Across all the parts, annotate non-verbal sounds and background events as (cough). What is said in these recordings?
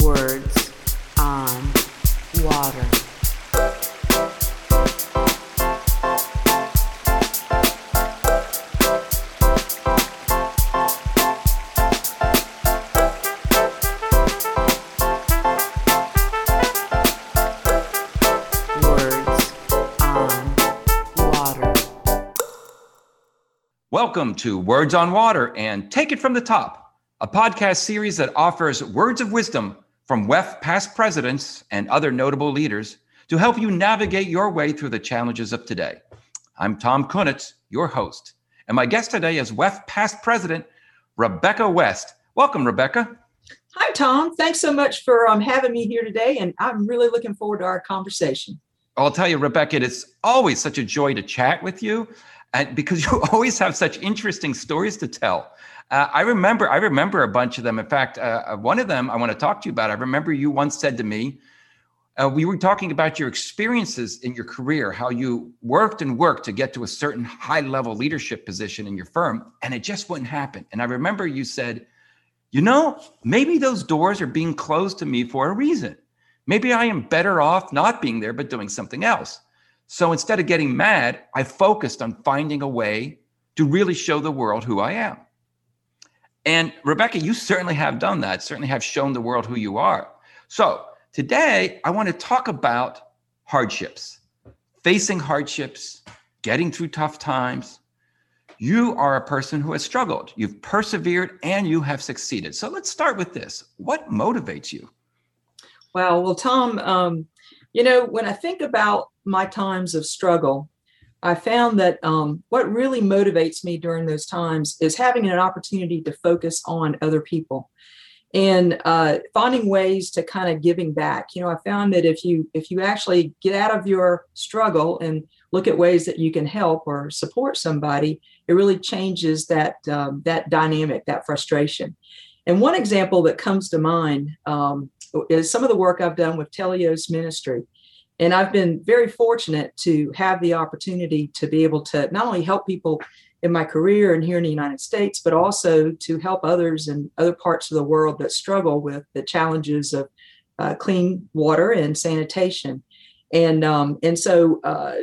Words on Water. Welcome to Words on Water and Take It from the Top, a podcast series that offers words of wisdom from WEF past presidents and other notable leaders to help you navigate your way through the challenges of today. I'm Tom Kunetz, your host, and my guest today is WEF past president Rebecca West. Welcome, Rebecca. Hi, Tom. Thanks so much for um, having me here today. And I'm really looking forward to our conversation. I'll tell you, Rebecca, it's always such a joy to chat with you and because (laughs) you always have such interesting stories to tell. Uh, I remember, I remember a bunch of them. In fact, uh, one of them I want to talk to you about. I remember you once said to me, uh, we were talking about your experiences in your career, how you worked and worked to get to a certain high level leadership position in your firm, and it just wouldn't happen. And I remember you said, you know, maybe those doors are being closed to me for a reason. Maybe I am better off not being there, but doing something else. So instead of getting mad, I focused on finding a way to really show the world who I am. And Rebecca, you certainly have done that, certainly have shown the world who you are. So today, I want to talk about hardships, facing hardships, getting through tough times. You are a person who has struggled, you've persevered, and you have succeeded. So let's start with this. What motivates you? Wow. Well, Tom, um, you know, when I think about my times of struggle, I found that um, what really motivates me during those times is having an opportunity to focus on other people and uh, finding ways to kind of giving back. You know, I found that if you if you actually get out of your struggle and look at ways that you can help or support somebody, it really changes that um, that dynamic, that frustration. And one example that comes to mind um, is some of the work I've done with Teleios Ministry. And I've been very fortunate to have the opportunity to be able to not only help people in my career and here in the United States, but also to help others in other parts of the world that struggle with the challenges of uh, clean water and sanitation. And um, and so uh,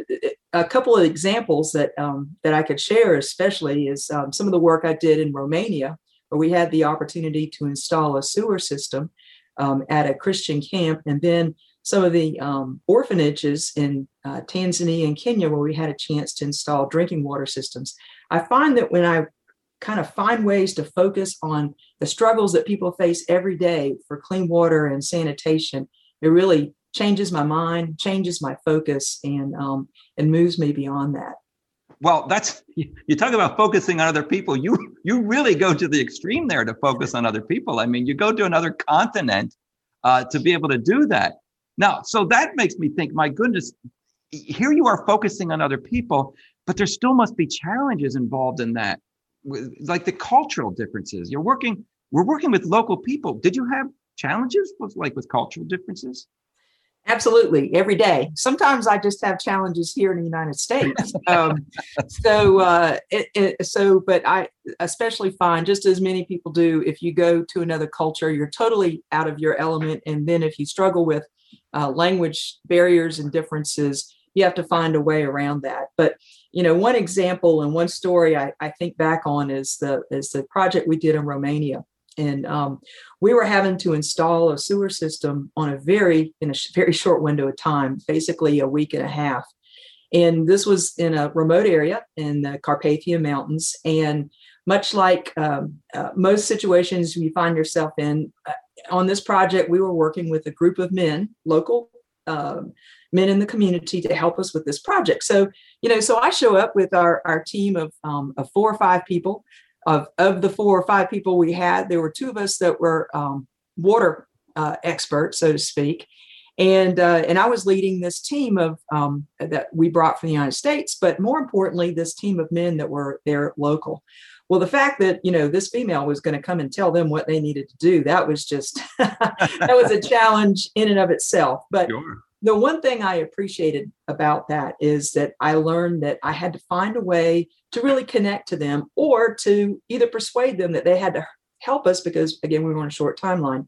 a couple of examples that um, that I could share, especially, is um, some of the work I did in Romania, where we had the opportunity to install a sewer system um, at a Christian camp, and then some of the um, orphanages in uh, Tanzania and Kenya where we had a chance to install drinking water systems. I find that when I kind of find ways to focus on the struggles that people face every day for clean water and sanitation, it really changes my mind, changes my focus, and um, and moves me beyond that. Well, that's you talk about focusing on other people. You you really go to the extreme there to focus on other people. I mean, you go to another continent uh, to be able to do that. Now, so that makes me think, my goodness, here you are focusing on other people, but there still must be challenges involved in that, like the cultural differences. You're working, we're working with local people. Did you have challenges with like with cultural differences? Absolutely, every day. Sometimes I just have challenges here in the United States. (laughs) Um, so, uh, it, it, so, but I especially find, just as many people do, if you go to another culture, you're totally out of your element, and then if you struggle with uh, language barriers and differences, you have to find a way around that. But you know, one example and one story I, I think back on is the is the project we did in Romania, and um, we were having to install a sewer system on a very in a very short window of time, basically a week and a half. And this was in a remote area in the Carpathian Mountains, and much like um, uh, most situations you find yourself in, uh, on this project, we were working with a group of men, local um, men in the community, to help us with this project. So, you know, so I show up with our our team of um, of four or five people. Of of the four or five people we had, there were two of us that were um, water uh, experts, so to speak, and uh, and I was leading this team of um, that we brought from the United States, but more importantly, this team of men that were there local. Well, the fact that you know this female was going to come and tell them what they needed to do that was just (laughs) that was a (laughs) challenge in and of itself. But sure. the one thing I appreciated about that is that I learned that I had to find a way to really connect to them, or to either persuade them that they had to help us because again we were on a short timeline.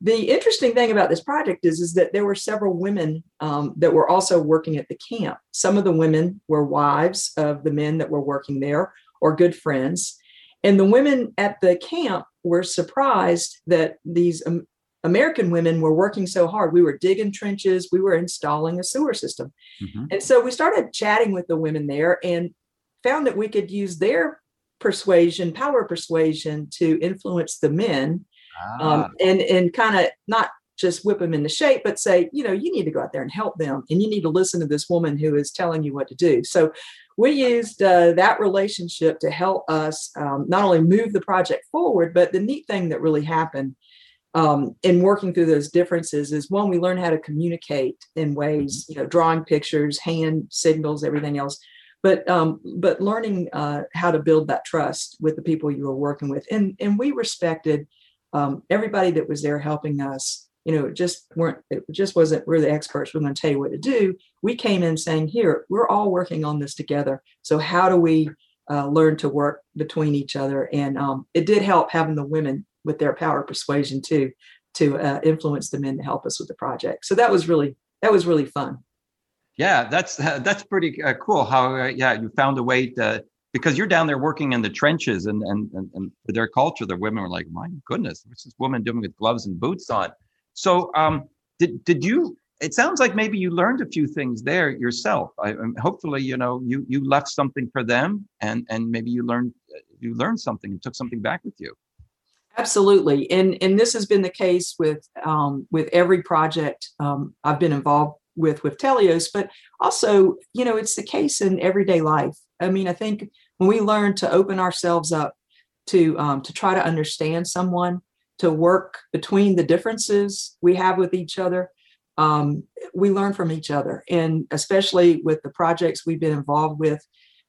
the interesting thing about this project is, is that there were several women um, that were also working at the camp. Some of the women were wives of the men that were working there or good friends. And the women at the camp were surprised that these um, American women were working so hard. We were digging trenches, we were installing a sewer system. Mm-hmm. And so we started chatting with the women there and found that we could use their persuasion, power persuasion to influence the men um, ah. and and kind of not just whip them into shape, but say, you know, you need to go out there and help them, and you need to listen to this woman who is telling you what to do. So we used uh, that relationship to help us um, not only move the project forward, but the neat thing that really happened um, in working through those differences is one, we learned how to communicate in ways, you know, drawing pictures, hand signals, everything else. But um, but learning uh, how to build that trust with the people you were working with, and and we respected um, everybody that was there helping us you know it just weren't it just wasn't we're the experts we're going to tell you what to do. We came in saying here we're all working on this together. So how do we uh, learn to work between each other? And um, it did help having the women with their power persuasion too to uh, influence the men to help us with the project. So that was really that was really fun. Yeah that's that's pretty uh, cool how uh, yeah you found a way to because you're down there working in the trenches and and and, and for their culture, the women were like, my goodness, what's this woman doing with gloves and boots on? So um, did did you? It sounds like maybe you learned a few things there yourself. I, um, hopefully, you know, you you left something for them, and and maybe you learned you learned something and took something back with you. Absolutely, and and this has been the case with um, with every project um, I've been involved with with Teleios, but also, you know, it's the case in everyday life. I mean, I think when we learn to open ourselves up to um, to try to understand someone to work between the differences we have with each other. Um, we learn from each other and especially with the projects we've been involved with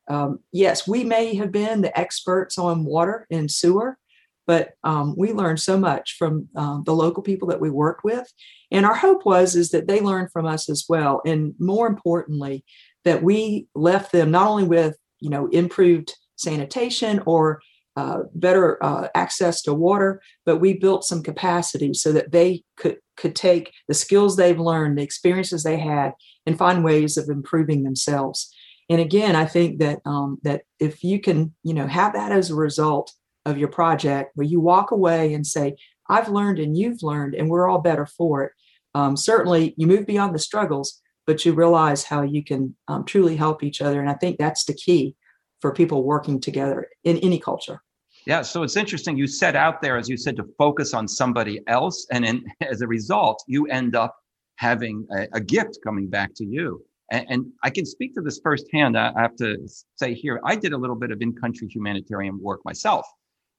um, yes we may have been the experts on water and sewer but um, we learned so much from um, the local people that we worked with. And our hope was is that they learned from us as well and more importantly that we left them not only with you know improved sanitation or uh, better uh, access to water, but we built some capacity so that they could could take the skills they've learned, the experiences they had, and find ways of improving themselves. And again, I think that um, that if you can, you know, have that as a result of your project, where you walk away and say, "I've learned and you've learned, and we're all better for it." Um, certainly, you move beyond the struggles, but you realize how you can um, truly help each other. And I think that's the key for people working together in any culture. Yeah, so it's interesting. You set out there, as you said, to focus on somebody else, and in, (laughs) as a result, you end up having a, a gift coming back to you. And, and, I can speak to this firsthand. I, I have to say here, I did a little bit of in-country humanitarian work myself,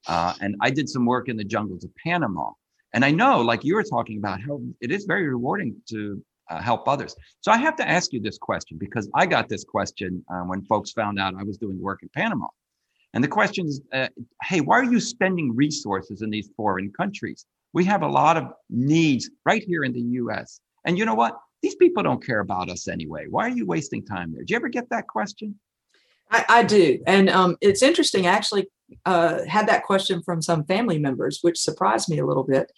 uh, and I did some work in the jungles of Panama. And I know, like you were talking about, how it is very rewarding to uh, help others. So I have to ask you this question because I got this question uh, when folks found out I was doing work in Panama. And the question is, uh, hey, why are you spending resources in these foreign countries? We have a lot of needs right here in the US. And you know what? These people don't care about us anyway. Why are you wasting time there? Do you ever get that question? I, I do. And um, it's interesting. I actually uh, had that question from some family members, which surprised me a little bit.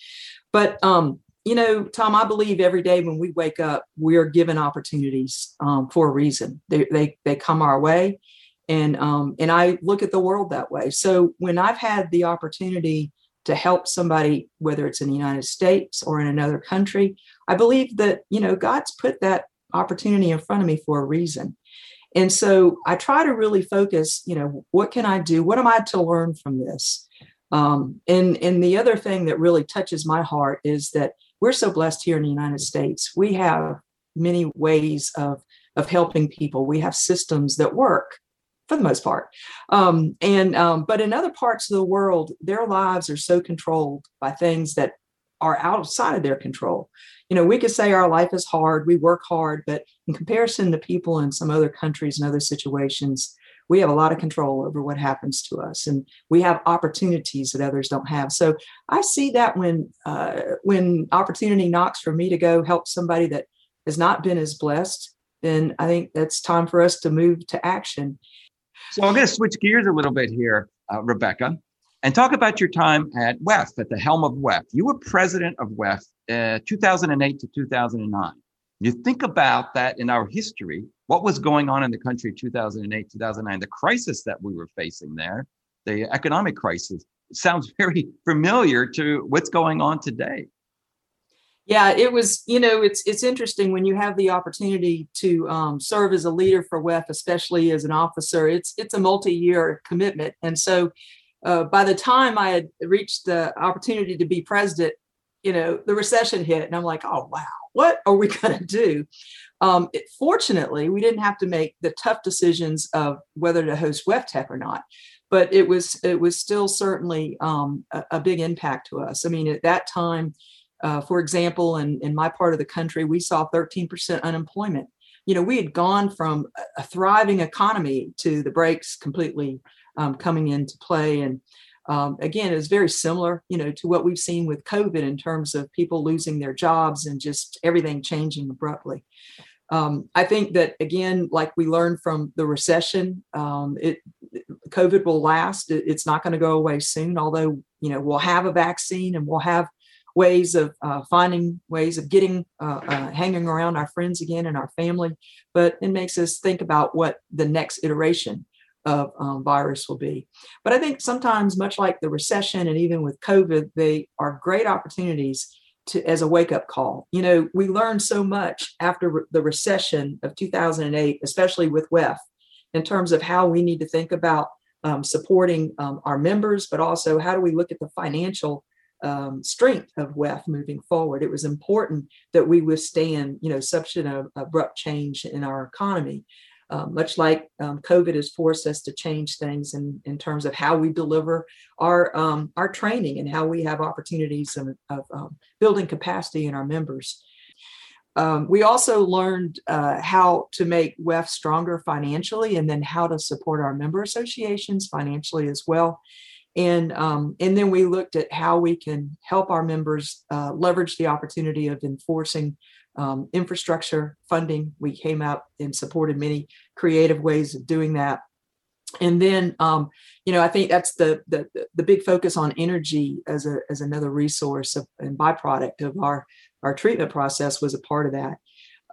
But um, you know, Tom, I believe every day when we wake up, we are given opportunities um, for a reason. They, they, they come our way. And, um, and I look at the world that way. So when I've had the opportunity to help somebody, whether it's in the United States or in another country, I believe that, you know, God's put that opportunity in front of me for a reason. And so I try to really focus, you know, what can I do? What am I to learn from this? Um, and, and the other thing that really touches my heart is that we're so blessed here in the United States. We have many ways of, of helping people. We have systems that work for the most part. Um, and um, but in other parts of the world, their lives are so controlled by things that are outside of their control. You know, we could say our life is hard, we work hard, but in comparison to people in some other countries and other situations, we have a lot of control over what happens to us and we have opportunities that others don't have so i see that when uh, when opportunity knocks for me to go help somebody that has not been as blessed then i think that's time for us to move to action so i'm going to switch gears a little bit here uh, rebecca and talk about your time at WEF, at the helm of WEF. You were president of WEF uh, 2008 to 2009. You think about that in our history, what was going on in the country 2008, 2009, the crisis that we were facing there, the economic crisis, sounds (laughs) very familiar to what's going on today. Yeah, it was. You know, it's it's interesting when you have the opportunity to um, serve as a leader for WEF, especially as an officer. It's it's a multi-year commitment, and so uh, by the time I had reached the opportunity to be president, you know, the recession hit, and I'm like, oh wow, what are we (laughs) going to do? Um, it, fortunately, we didn't have to make the tough decisions of whether to host WEFTEC or not, but it was it was still certainly um, a, a big impact to us. I mean, at that time uh, for example, in, in my part of the country, we saw 13% unemployment. You know, we had gone from a thriving economy to the brakes completely um, coming into play. And um, again, it's very similar, you know, to what we've seen with COVID in terms of people losing their jobs and just everything changing abruptly. Um, I think that again, like we learned from the recession, um, it COVID will last. It, it's not going to go away soon. Although you know we'll have a vaccine and we'll have ways of uh, finding ways of getting uh, uh, hanging around our friends again and our family but it makes us think about what the next iteration of um, virus will be. But i think sometimes much like the recession and even with covid they are great opportunities to as a wake-up call. You know we learned so much after re- the recession of 2008 especially with wef in terms of how we need to think about um, supporting um, our members but also how do we look at the financial um, strength of WEF moving forward. It was important that we withstand, you know, such an abrupt change in our economy. Uh, much like um, COVID has forced us to change things in, in terms of how we deliver our um, our training and how we have opportunities of, of um, building capacity in our members. Um, we also learned uh, how to make WEF stronger financially and then how to support our member associations financially as well and um, and then we looked at how we can help our members uh, leverage the opportunity of enforcing um, infrastructure funding. We came out and supported many creative ways of doing that. And then, um, you know, I think that's the, the the big focus on energy as a as another resource of, and byproduct of our our treatment process was a part of that.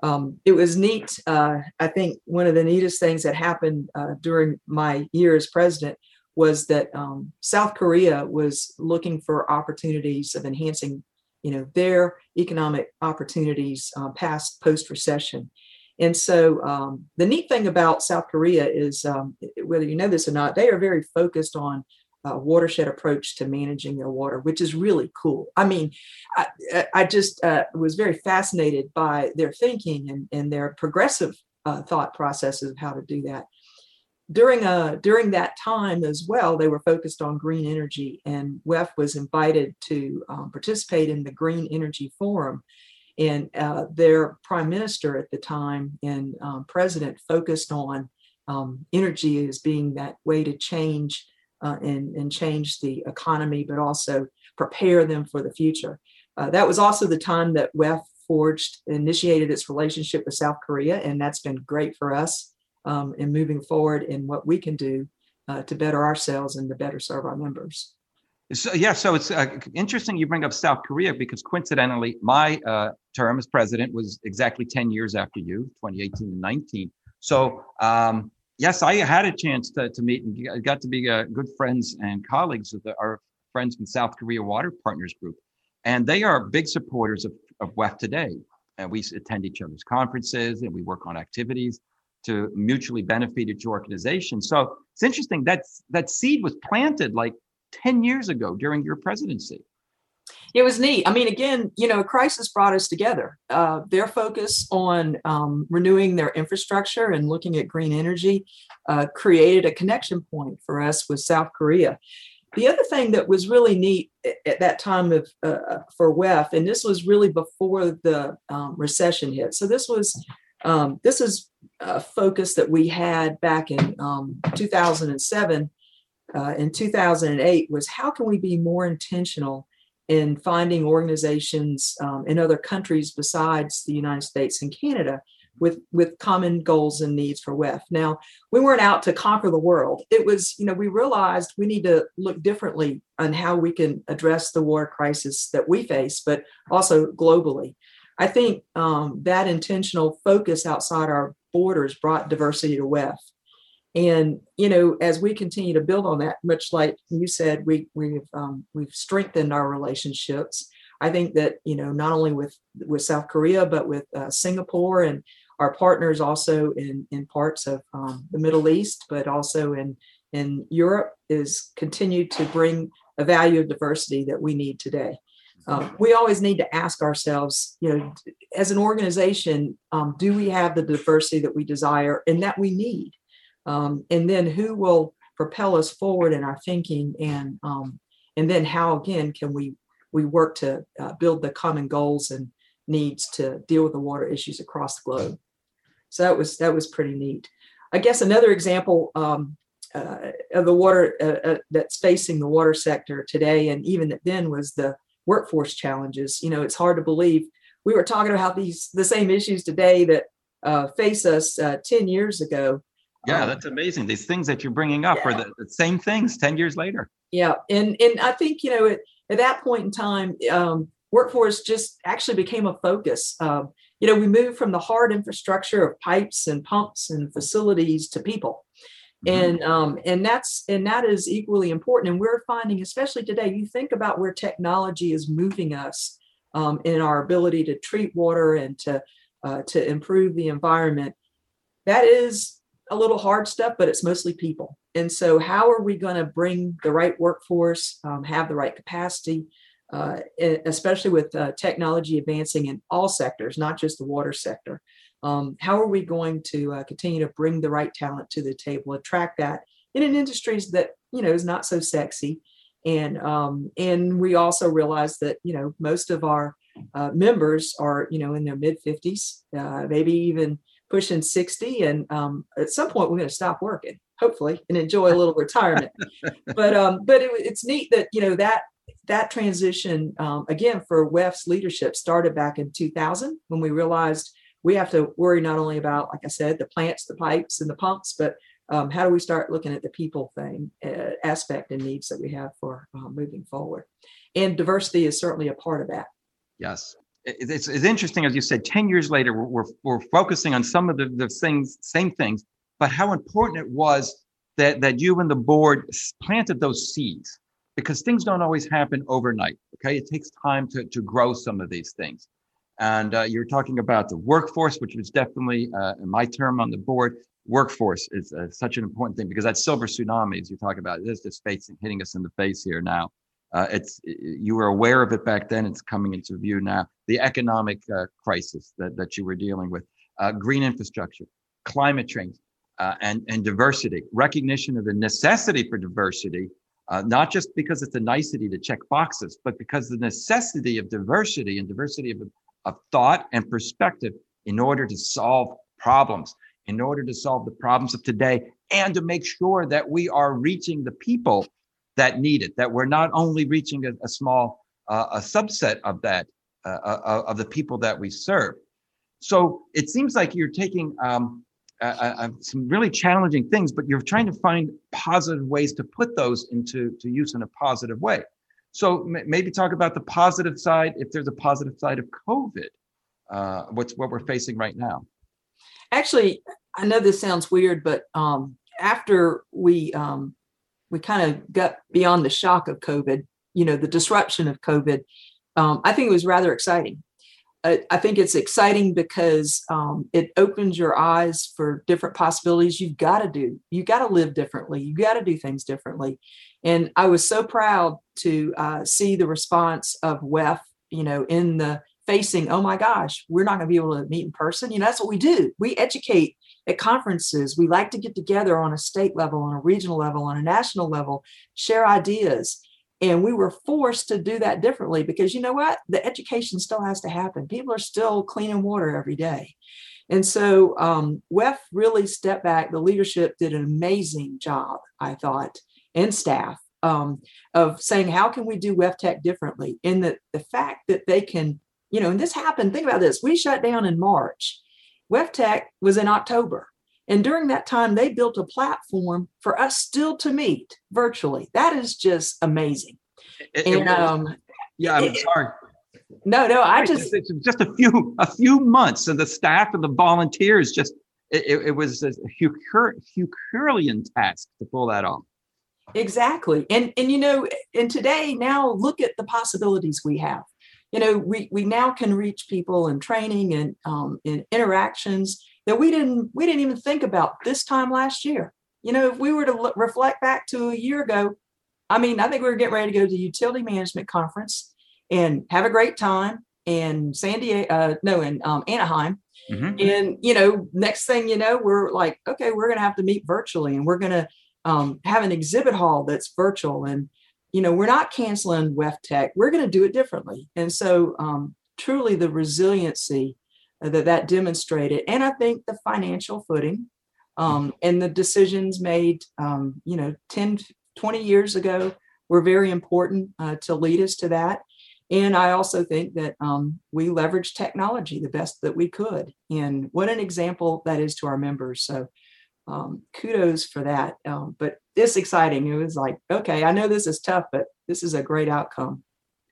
Um, it was neat. Uh, I think one of the neatest things that happened uh, during my year as president was that um, South Korea was looking for opportunities of enhancing, you know, their economic opportunities uh, past post recession. And so um, the neat thing about South Korea is, um, whether you know this or not, they are very focused on a watershed approach to managing their water, which is really cool. I mean, I, I just uh, was very fascinated by their thinking and, and their progressive uh, thought processes of how to do that during a uh, during that time as well, they were focused on green energy, and WEF was invited to um, participate in the Green Energy Forum. And uh, their prime minister at the time and um, president focused on um, energy as being that way to change uh, and, and change the economy, but also prepare them for the future. Uh, that was also the time that WEF forged, initiated its relationship with South Korea, and that's been great for us um, and moving forward in what we can do uh, to better ourselves and to better serve our members. So, yeah, so it's uh, interesting you bring up South Korea because coincidentally, my uh, term as president was exactly 10 years after you, 2018 and 19. So, um, yes, I had a chance to, to meet and got to be uh, good friends and colleagues the, our friends from South Korea Water Partners Group. And they are big supporters of, of WEF today. And we attend each other's conferences and we work on activities to mutually benefit each organization. So it's interesting that that seed was planted like 10 years ago during your presidency. It was neat. I mean, again, you know, a crisis brought us together. Uh, their focus on um, renewing their infrastructure and looking at green energy uh, created a connection point for us with South Korea. The other thing that was really neat at that time of uh, for WEF, and this was really before the um, recession hit. So this was um, this is a focus that we had back in um, 2007 uh, in 2008 was how can we be more intentional in finding organizations um, in other countries besides the United States and Canada with with common goals and needs for WEF. Now, we weren't out to conquer the world. It was, you know, we realized we need to look differently on how we can address the war crisis that we face, but also globally. I think um, that intentional focus outside our borders brought diversity to WEF. And you know, as we continue to build on that, much like you said, we we've um, we've strengthened our relationships. I think that you know not only with with South Korea, but with uh, Singapore and our partners also in in parts of um, the Middle East, but also in in Europe, is continued to bring a value of diversity that we need today. Um, we always need to ask ourselves, you know, as an organization, um, do we have the diversity that we desire and that we need? Um, and then who will propel us forward in our thinking and um, and then how again can we we work to uh, build the common goals and needs to deal with the water issues across the globe. So that was that was pretty neat. I guess another example um, uh, of the water uh, uh that's facing the water sector today, and even then, was the workforce challenges. You know, it's hard to believe we were talking about these the same issues today that uh, face us uh, ten years ago. Yeah, um, that's amazing. These things that you're bringing up yeah. are the, the, same things ten years later. Yeah, and and I think you know at, at that point in time, um, workforce just actually became a focus. Um, you know, we moved from the hard infrastructure of pipes and pumps and facilities to people. Mm-hmm. and um, and that's and that is equally important. And we're finding especially today you think about where technology is moving us um, in our ability to treat water and to uh, to improve the environment. That is a little hard stuff but it's mostly people. And so how are we going to bring the right workforce um, have the right capacity uh, especially with uh, technology advancing in all sectors not just the water sector um, how are we going to uh, continue to bring the right talent to the table, attract that in an industry that you know is not so sexy, and um, and we also realize that you know most of our uh, members are you know in their mid fifties, uh, maybe even pushing sixty, and um, at some point we're going to stop working, hopefully, and enjoy a little retirement. (laughs) but um, but it, it's neat that you know that that transition um, again for WEF's leadership started back in 2000 when we realized we have to worry not only about, like I said, the plants, the pipes, and the pumps, but um, how do we start looking at the people thing uh, aspect and needs that we have for uh, moving forward? And diversity is certainly a part of that. Yes. It's, it's interesting, as you said, 10 years later, we're, we're, we're focusing on some of the, the things, same things, but how important it was that, that you and the board planted those seeds because things don't always happen overnight. Okay. It takes time to, to grow some of these things. And uh, you're talking about the workforce, which was definitely uh, my term on the board. Workforce is uh, such an important thing because that silver tsunami, as you talk about, it is just facing, hitting us in the face here now. Uh, it's you were aware of it back then. It's coming into view now. The economic uh, crisis that, that you were dealing with, uh, green infrastructure, climate change, and and diversity. Recognition of the necessity for diversity uh, not just because it's a nicety to check boxes, but because the necessity of diversity and diversity of of thought and perspective in order to solve problems, in order to solve the problems of today, and to make sure that we are reaching the people that need it, that we're not only reaching a, a small uh, a subset of that uh, uh, of the people that we serve. So it seems like you're taking um, some really challenging things, but you're trying to find positive ways to put those into to use in a positive way. So maybe talk about the positive side, if there's a positive side of COVID, uh, what's what we're facing right now. Actually, I know this sounds weird, but um, after we um, we kind of got beyond the shock of COVID, you know, the disruption of COVID, um, I think it was rather exciting. I, think it's exciting because um, it opens your eyes for different possibilities. You've got to do, you've got to live differently. You've got to do things differently. And I was so proud to uh, see the response of WEF, you know, in the facing, oh my gosh, we're not going to be able to meet in person. You know, that's what we do. We educate at conferences. We like to get together on a state level, on a regional level, on a national level, share ideas. And we were forced to do that differently because you know what? The education still has to happen. People are still cleaning water every day. And so um, WEF really stepped back. The leadership did an amazing job, I thought, and staff um, of saying, how can we do WEFTEC differently? And the, the fact that they can, you know, and this happened, think about this. We shut down in March WEFTEC was in October. And during that time, they built a platform for us still to meet virtually. That is just amazing. It- it and was- um, yeah, I'm it- sorry. no, no, I just it's just a few a few months, and the staff and the volunteers just it, it, it was a Hercule- Herculean task to pull that off. Exactly. And and you know and today now look at the possibilities we have. You know we we now can reach people in training and um, in interactions that we didn't we didn't even think about this time last year. You know if we were to look, reflect back to a year ago i mean i think we were getting ready to go to the utility management conference and have a great time in san diego uh, no in um, anaheim. Mhm. and you know next thing you know we're like okay we're going to have to meet virtually and we're going to um, have an exhibit hall that's virtual and you know we're not canceling WEFTEC. we're going to do it differently and so um, truly the resiliency that that demonstrated and i think the financial footing um, and the decisions made um, you know 10 20 years ago were very important uh, to lead us to that and I also think that um, we leveraged technology the best that we could. And what an example that is to our members. So um, kudos for that. Um, but it's exciting. It was like, okay, I know this is tough, but this is a great outcome.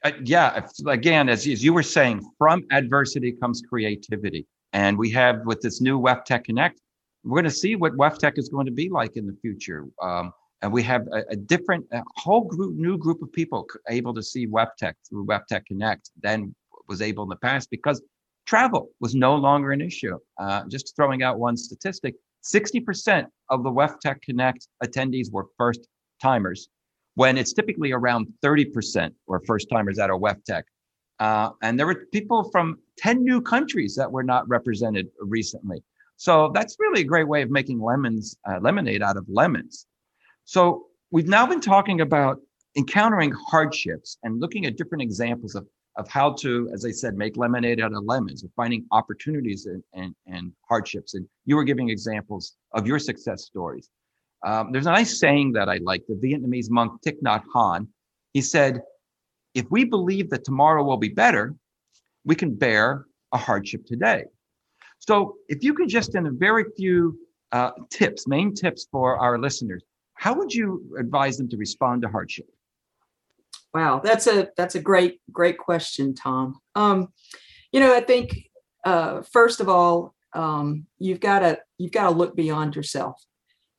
Uh, yeah, again, as, as you were saying, from adversity comes creativity. And we have with this new WEFTEC Connect, we're going to see what WEFTEC is going to be like in the future. Um, and we have a, a different, a whole group, new group of people able to see WEFTEC through WEFTEC Connect than was able in the past because travel was no longer an issue. Uh, just throwing out one statistic, 60% of the WEFTEC Connect attendees were first timers when it's typically around 30% were first timers at a WEFTEC. Uh, and there were people from 10 new countries that were not represented recently. So that's really a great way of making lemons, uh, lemonade out of lemons. So we've now been talking about encountering hardships and looking at different examples of, of how to, as I said, make lemonade out of lemons, of finding opportunities and, and, and hardships. And you were giving examples of your success stories. Um, there's a nice saying that I like. The Vietnamese monk Thich Nhat Hanh, he said, if we believe that tomorrow will be better, we can bear a hardship today. So if you could just in a very few uh, tips, main tips for our listeners, how would you advise them to respond to hardship? Wow, that's a that's a great great question, Tom. Um, you know, I think uh, first of all, um, you've got to you've got to look beyond yourself,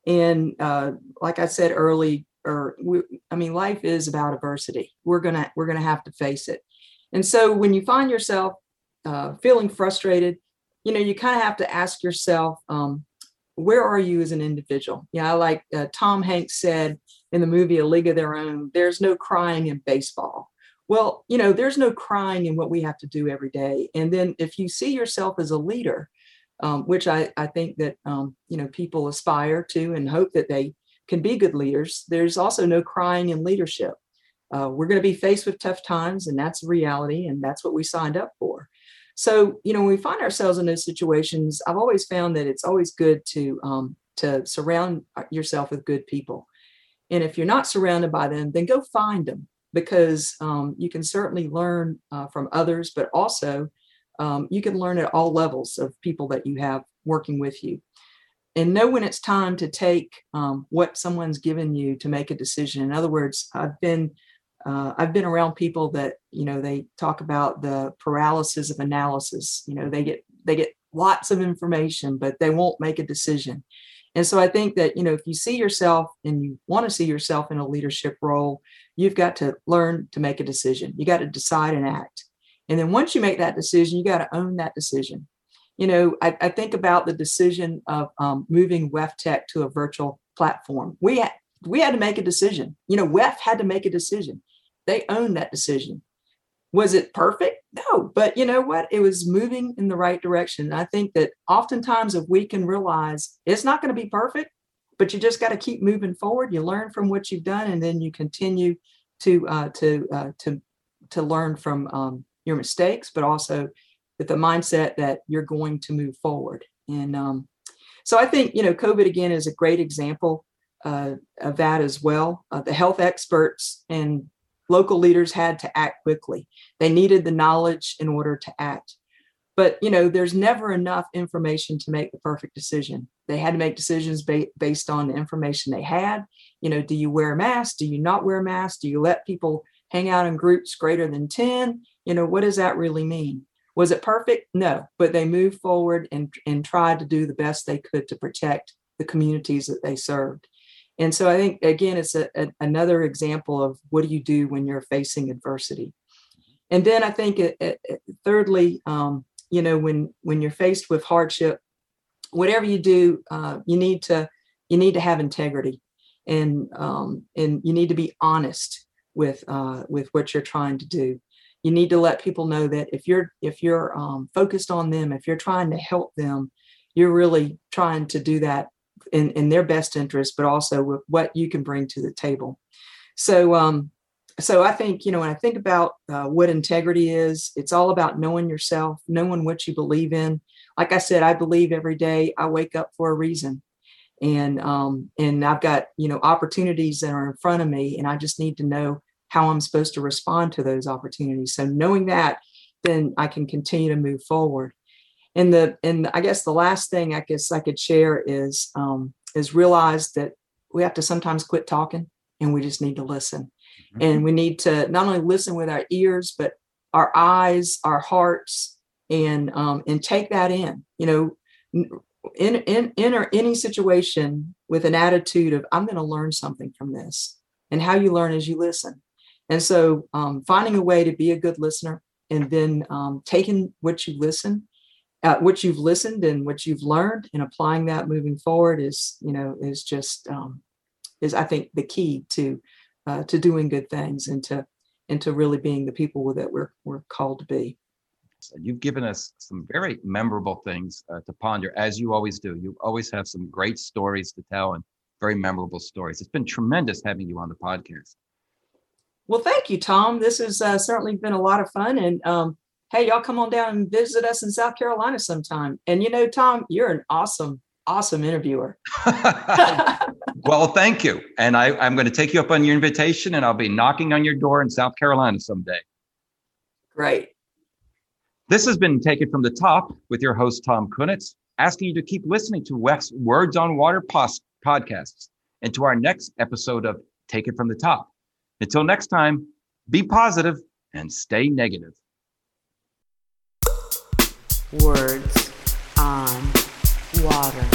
and uh, like I said early, or we, I mean, life is about adversity. We're gonna we're gonna have to face it, and so when you find yourself uh, feeling frustrated, you know, you kind of have to ask yourself, um, where are you as an individual? Yeah, like uh, Tom Hanks said in the movie A League of Their Own, there's no crying in baseball. Well, you know, there's no crying in what we have to do every day. And then if you see yourself as a leader, um, which I, I think that, um, you know, people aspire to and hope that they can be good leaders, there's also no crying in leadership. Uh, we're going to be faced with tough times, and that's reality, and that's what we signed up for. So, you know, when we find ourselves in those situations, I've always found that it's always good to um, to surround yourself with good people. And if you're not surrounded by them, then go find them because um, you can certainly learn uh, from others, but also um, you can learn at all levels of people that you have working with you. And know when it's time to take um, what someone's given you to make a decision. In other words, I've been uh, I've been around people that you know they talk about the paralysis of analysis. You know they get they get lots of information, but they won't make a decision. And so I think that, you know, if you see yourself and you want to see yourself in a leadership role, you've got to learn to make a decision. You got to decide and act. And then once you make that decision, you got to own that decision. You know, I, I think about the decision of um, moving WEFTEC to a virtual platform. We had, we had to make a decision. You know, WEF had to make a decision. They own that decision. Was it perfect? No, but you know what? It was moving in the right direction. And I think that oftentimes, if we can realize it's not going to be perfect, but you just got to keep moving forward. You learn from what you've done, and then you continue to uh, to uh, to to learn from um, your mistakes, but also with the mindset that you're going to move forward. And um, so, I think you know, COVID again is a great example uh, of that as well. Uh, the health experts and local leaders had to act quickly. They needed the knowledge in order to act. but you know there's never enough information to make the perfect decision. They had to make decisions ba- based on the information they had. You know do you wear a mask? Do you not wear a mask? Do you let people hang out in groups greater than 10 you know what does that really mean? Was it perfect? No but they moved forward and and tried to do the best they could to protect the communities that they served and so i think again it's a, a, another example of what do you do when you're facing adversity. And then i think it, it, thirdly um, you know when when you're faced with hardship whatever you do uh, you need to you need to have integrity and um, and you need to be honest with uh, with what you're trying to do. You need to let people know that if you're if you're um, focused on them if you're trying to help them you're really trying to do that in, in their best interest but also with what you can bring to the table so um, so I think, you know, when I think about uh, what integrity is, it's all about knowing yourself, knowing what you believe in. Like I said, I believe every day I wake up for a reason. And um, and I've got, you know, opportunities that are in front of me, and I just need to know how I'm supposed to respond to those opportunities. So knowing that, then I can continue to move forward. And the and I guess the last thing I guess I could share is um, is realize that we have to sometimes quit talking and we just need to listen Mm-hmm. And we need to not only listen with our ears, but our eyes, our hearts, and um, and take that in. You know, in, in enter any situation with an attitude of I'm going to learn something from this. And how you learn is you listen. And so um, finding a way to be a good listener and then um, taking what you listen, uh, what you've listened and what you've learned and applying that moving forward is, you know, is just, um, is I think the key to uh, to doing good things and to and to really being the people that we're we're called to be. So you've given us some very memorable things uh, to ponder, as you always do. You always have some great stories to tell and very memorable stories. It's been tremendous having you on the podcast. Well, thank you, Tom. This has uh, certainly been a lot of fun. And um, hey, y'all come on down and visit us in South Carolina sometime. And you know, Tom, you're an awesome, awesome interviewer. (laughs) (laughs) well, thank you. And I, I'm going to take you up on your invitation and I'll be knocking on your door in South Carolina someday. Great. This has been Taken from the Top with your host, Tom Kunetz, asking you to keep listening to Wes Words on Water pos- podcasts and to our next episode of Take It from the Top. Until next time, be positive and stay negative. Words on water.